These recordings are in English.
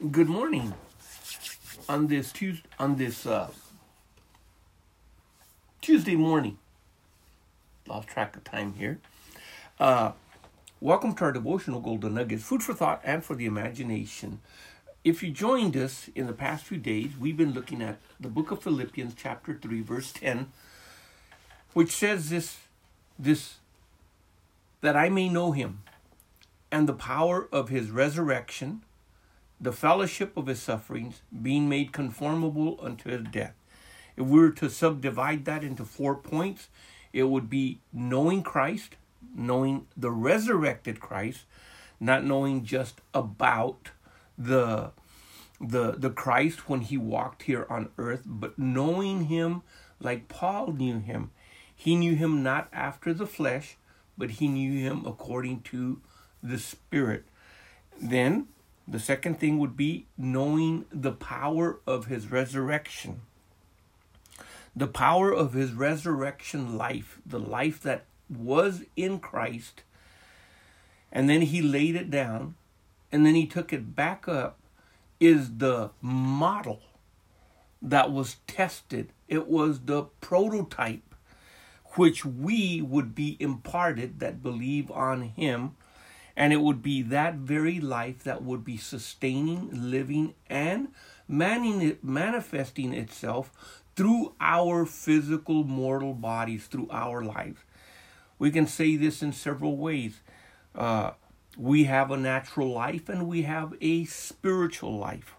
Good morning. On this Tuesday, on this uh, Tuesday morning, lost track of time here. Uh, welcome to our devotional Golden Nuggets, food for thought and for the imagination. If you joined us in the past few days, we've been looking at the book of Philippians, chapter three, verse ten, which says this, this, that I may know Him, and the power of His resurrection the fellowship of his sufferings, being made conformable unto his death. If we were to subdivide that into four points, it would be knowing Christ, knowing the resurrected Christ, not knowing just about the the the Christ when he walked here on earth, but knowing him like Paul knew him. He knew him not after the flesh, but he knew him according to the spirit. Then the second thing would be knowing the power of his resurrection. The power of his resurrection life, the life that was in Christ, and then he laid it down, and then he took it back up, is the model that was tested. It was the prototype which we would be imparted that believe on him and it would be that very life that would be sustaining, living, and manifesting itself through our physical mortal bodies, through our lives. We can say this in several ways. Uh, we have a natural life and we have a spiritual life.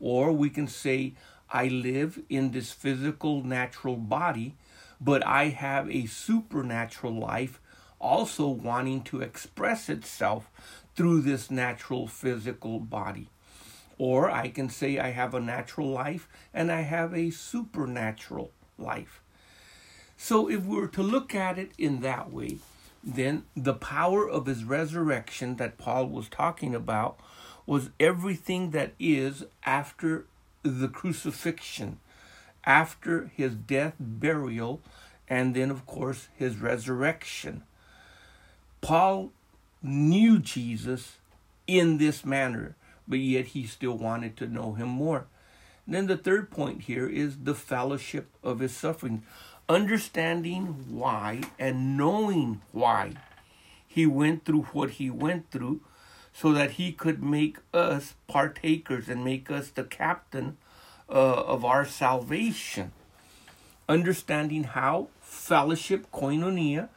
Or we can say, I live in this physical, natural body, but I have a supernatural life also wanting to express itself through this natural physical body. Or I can say I have a natural life and I have a supernatural life. So if we were to look at it in that way, then the power of his resurrection that Paul was talking about was everything that is after the crucifixion, after his death, burial, and then, of course, his resurrection. Paul knew Jesus in this manner, but yet he still wanted to know him more. And then the third point here is the fellowship of his suffering, understanding why and knowing why he went through what he went through so that he could make us partakers and make us the captain uh, of our salvation. Understanding how fellowship, koinonia,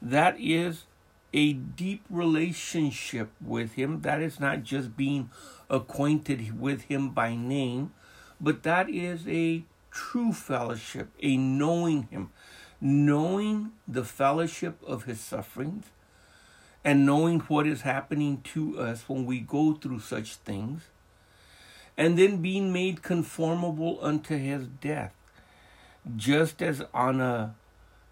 that is a deep relationship with Him. That is not just being acquainted with Him by name, but that is a true fellowship, a knowing Him, knowing the fellowship of His sufferings, and knowing what is happening to us when we go through such things, and then being made conformable unto His death. Just as on a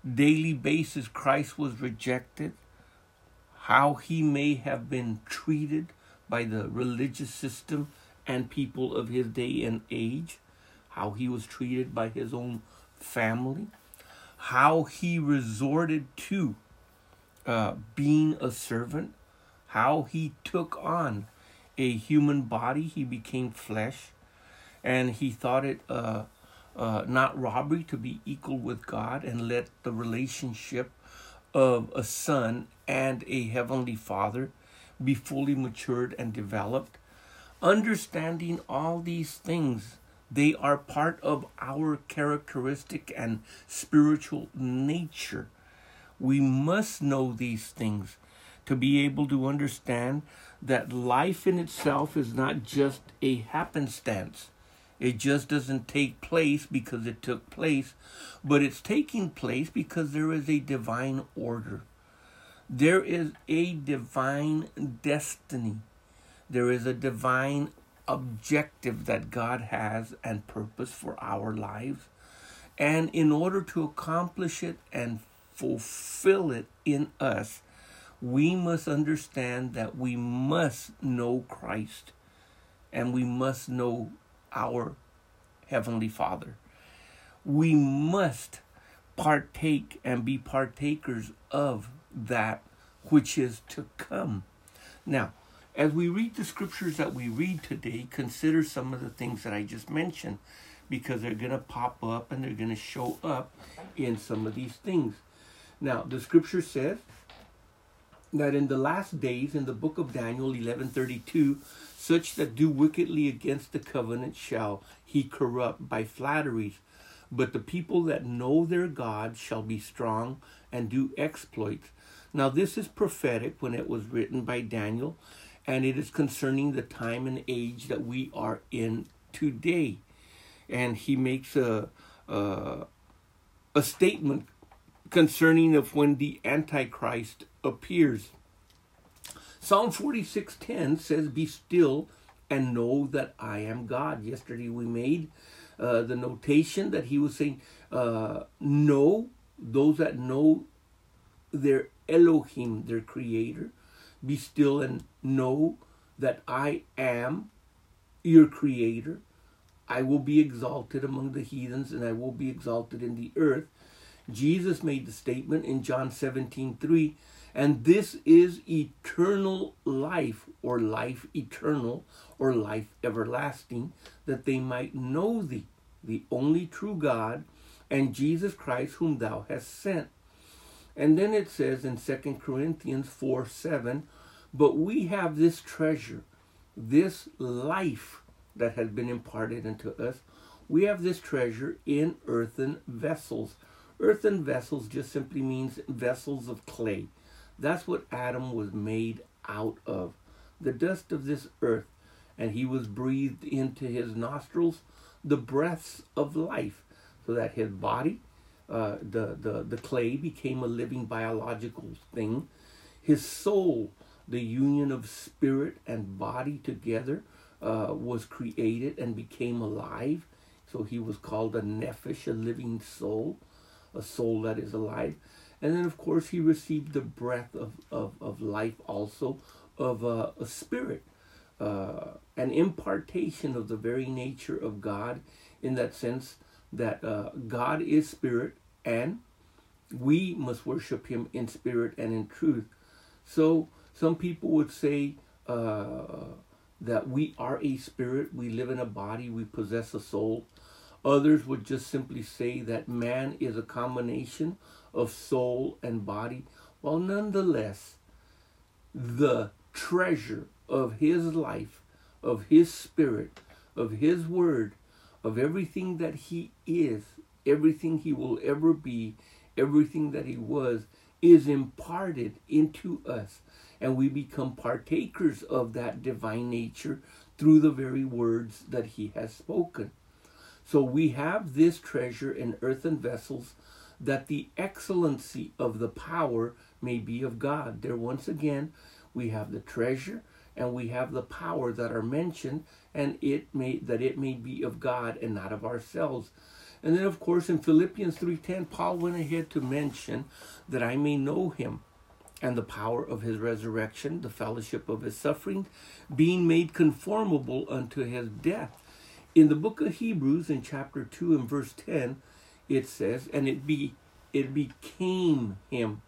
daily basis Christ was rejected, how he may have been treated by the religious system and people of his day and age, how he was treated by his own family, how he resorted to uh, being a servant, how he took on a human body, he became flesh, and he thought it uh, uh, not robbery to be equal with God and let the relationship of a son and a heavenly father be fully matured and developed. Understanding all these things, they are part of our characteristic and spiritual nature. We must know these things to be able to understand that life in itself is not just a happenstance. It just doesn't take place because it took place, but it's taking place because there is a divine order. There is a divine destiny. There is a divine objective that God has and purpose for our lives. And in order to accomplish it and fulfill it in us, we must understand that we must know Christ and we must know our Heavenly Father. We must partake and be partakers of that which is to come. Now, as we read the scriptures that we read today, consider some of the things that I just mentioned because they're going to pop up and they're going to show up in some of these things. Now, the scripture says that in the last days, in the book of Daniel 11:32, such that do wickedly against the covenant shall he corrupt by flatteries. But the people that know their God shall be strong and do exploits. Now, this is prophetic when it was written by Daniel, and it is concerning the time and age that we are in today. And he makes a, a, a statement concerning of when the Antichrist appears. Psalm 46:10 says, "Be still and know that I am God." Yesterday we made uh, the notation that he was saying, uh, "Know those that know their Elohim, their Creator. Be still and know that I am your Creator. I will be exalted among the heathens, and I will be exalted in the earth." Jesus made the statement in John 17 3, and this is eternal life, or life eternal, or life everlasting, that they might know thee, the only true God, and Jesus Christ, whom thou hast sent. And then it says in 2 Corinthians 4 7, but we have this treasure, this life that has been imparted unto us. We have this treasure in earthen vessels Earthen vessels just simply means vessels of clay. That's what Adam was made out of. The dust of this earth. And he was breathed into his nostrils the breaths of life, so that his body, uh, the, the, the clay, became a living biological thing. His soul, the union of spirit and body together, uh, was created and became alive. So he was called a nephesh, a living soul a soul that is alive. And then, of course, he received the breath of, of, of life also of uh, a spirit, uh, an impartation of the very nature of God in that sense that uh, God is spirit and we must worship him in spirit and in truth. So some people would say uh, that we are a spirit, we live in a body, we possess a soul. Others would just simply say that man is a combination of soul and body, while nonetheless, the treasure of his life, of his spirit, of his word, of everything that he is, everything he will ever be, everything that he was, is imparted into us. And we become partakers of that divine nature through the very words that he has spoken. So we have this treasure in earthen vessels that the excellency of the power may be of God. There, once again, we have the treasure and we have the power that are mentioned, and it may that it may be of God and not of ourselves. And then, of course, in Philippians 3:10, Paul went ahead to mention that I may know him and the power of his resurrection, the fellowship of his suffering, being made conformable unto his death in the book of Hebrews, in chapter 2 and verse 10, it says, And it be it became him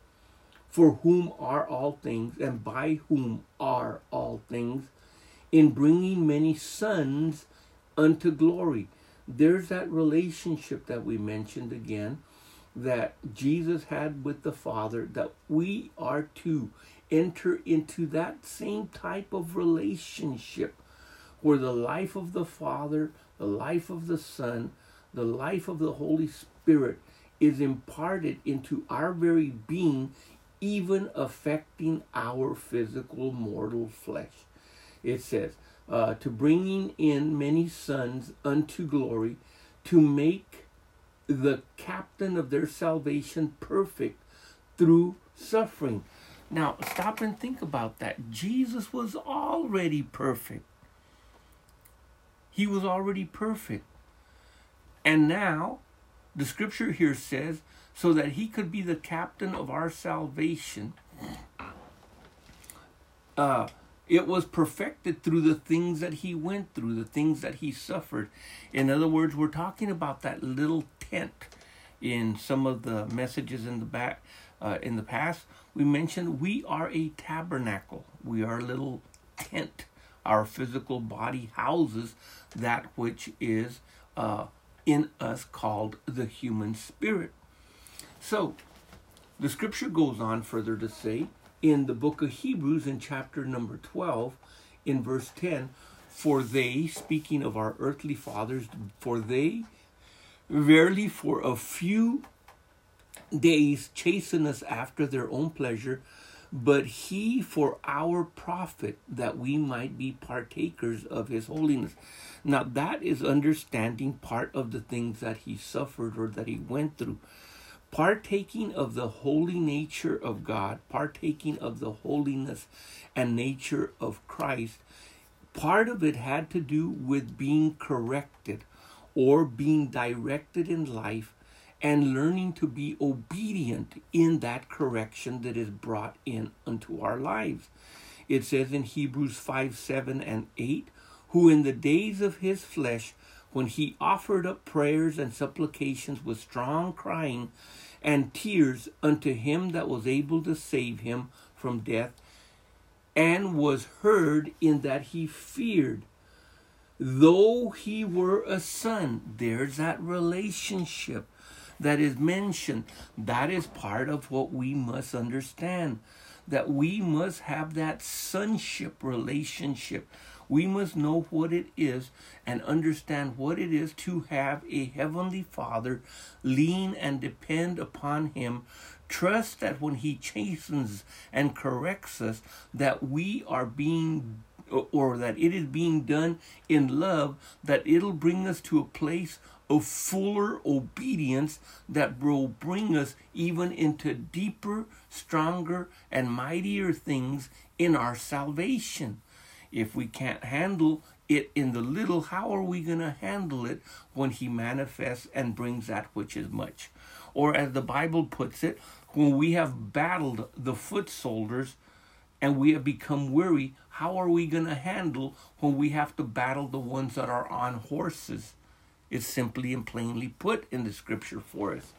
for whom are all things, and by whom are all things, in bringing many sons unto glory. There's that relationship that we mentioned again that Jesus had with the Father, that we are to enter into that same type of relationship where the life of the Father, the life of the Son, the life of the Holy Spirit is imparted into our very being, even affecting our physical mortal flesh. It says, uh, to bringing in many sons unto glory, to make the captain of their salvation perfect through suffering. Now, stop and think about that. Jesus was already perfect. He was already perfect. And now, the scripture here says, so that he could be the captain of our salvation, uh, it was perfected through the things that he went through, the things that he suffered. In other words, we're talking about that little tent in some of the messages in the back uh, in the past. We mentioned we are a tabernacle. We are a little tent. Our physical body houses that which is uh, in us called the human spirit. So, the scripture goes on further to say in the book of Hebrews, in chapter number 12, in verse 10, for they, speaking of our earthly fathers, for they verily for a few days chasten us after their own pleasure, but he for our profit, that we might be partakers of his holiness. Now, that is understanding part of the things that he suffered or that he went through. Partaking of the holy nature of God, partaking of the holiness and nature of Christ Part of it had to do with being corrected or being directed in life and learning to be obedient in that correction that is brought in unto our lives. It says in Hebrews 5 7 and 8, who in the days of his flesh, when he offered up prayers and supplications with strong crying and tears unto him that was able to save him from death, and was heard in that he feared. Though he were a son, there's that relationship that is mentioned. That is part of what we must understand. That we must have that sonship relationship. We must know what it is and understand what it is to have a heavenly Father, lean and depend upon Him Trust that when He chastens and corrects us, that we are being or that it is being done in love, that it'll bring us to a place of fuller obedience that will bring us even into deeper, stronger, and mightier things in our salvation. If we can't handle it in the little, how are we going to handle it when He manifests and brings that which is much? Or as the Bible puts it, when we have battled the foot soldiers and we have become weary, how are we going to handle when we have to battle the ones that are on horses? It's simply and plainly put in the scripture for us.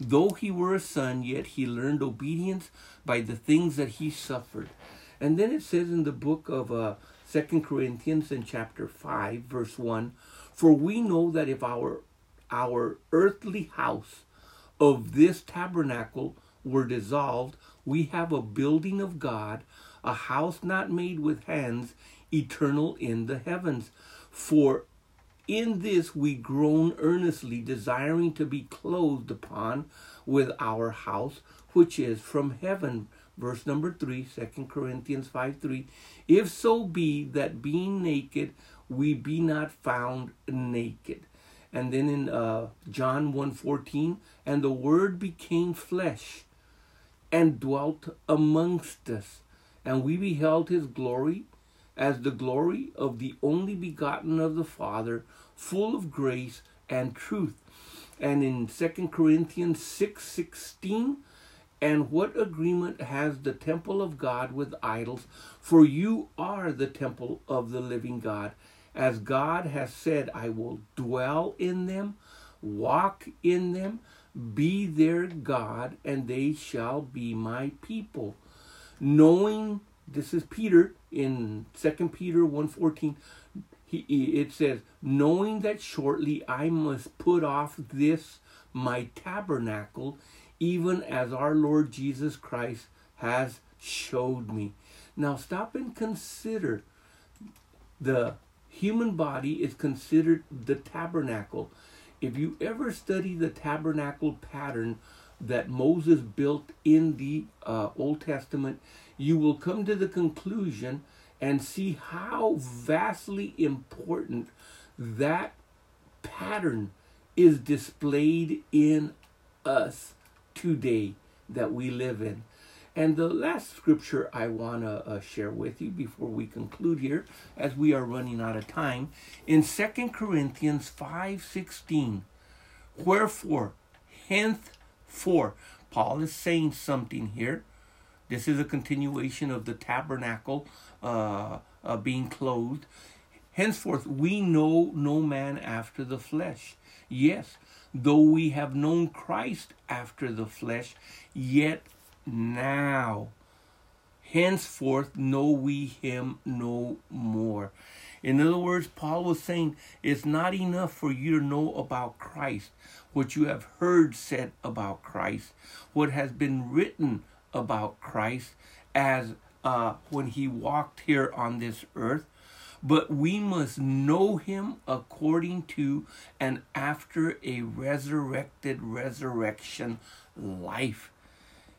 Though he were a son, yet he learned obedience by the things that he suffered. And then it says in the book of uh, 2 Corinthians in chapter 5, verse 1, For we know that if our, our earthly house of this tabernacle were dissolved, we have a building of God, a house not made with hands, eternal in the heavens. For in this we groan earnestly, desiring to be clothed upon with our house, which is from heaven. Verse number 3, 2 Corinthians 5 3. If so be that being naked, we be not found naked. And then in uh, John 1 14, and the word became flesh and dwelt amongst us. And we beheld his glory as the glory of the only begotten of the Father, full of grace and truth. And in 2 Corinthians 6 16, and what agreement has the temple of God with idols? For you are the temple of the living God. As God has said, I will dwell in them, walk in them, be their God, and they shall be my people. Knowing, this is Peter in 2 Peter 1.14, he, it says, knowing that shortly I must put off this my tabernacle, even as our Lord Jesus Christ has showed me. Now stop and consider the human body is considered the tabernacle. If you ever study the tabernacle pattern that Moses built in the uh, Old Testament, you will come to the conclusion and see how vastly important that pattern is displayed in us today that we live in. And the last scripture I want to uh, share with you before we conclude here, as we are running out of time, in Second Corinthians 5.16, Wherefore, henceforth, Paul is saying something here. This is a continuation of the tabernacle uh, uh, being clothed. Henceforth, we know no man after the flesh. Yes, though we have known Christ after the flesh, yet now henceforth know we him no more. In other words, Paul was saying it's not enough for you to know about Christ, what you have heard said about Christ, what has been written about Christ as uh, when he walked here on this earth, but we must know him according to and after a resurrected resurrection life,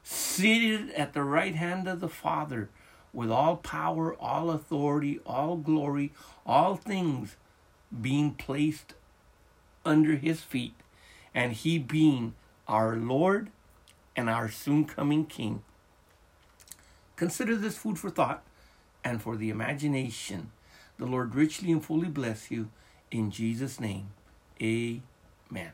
seated at the right hand of the Father with all power, all authority, all glory, all things being placed under his feet, and he being our Lord and our soon coming King. Consider this food for thought and for the imagination. The Lord richly and fully bless you. In Jesus' name, amen.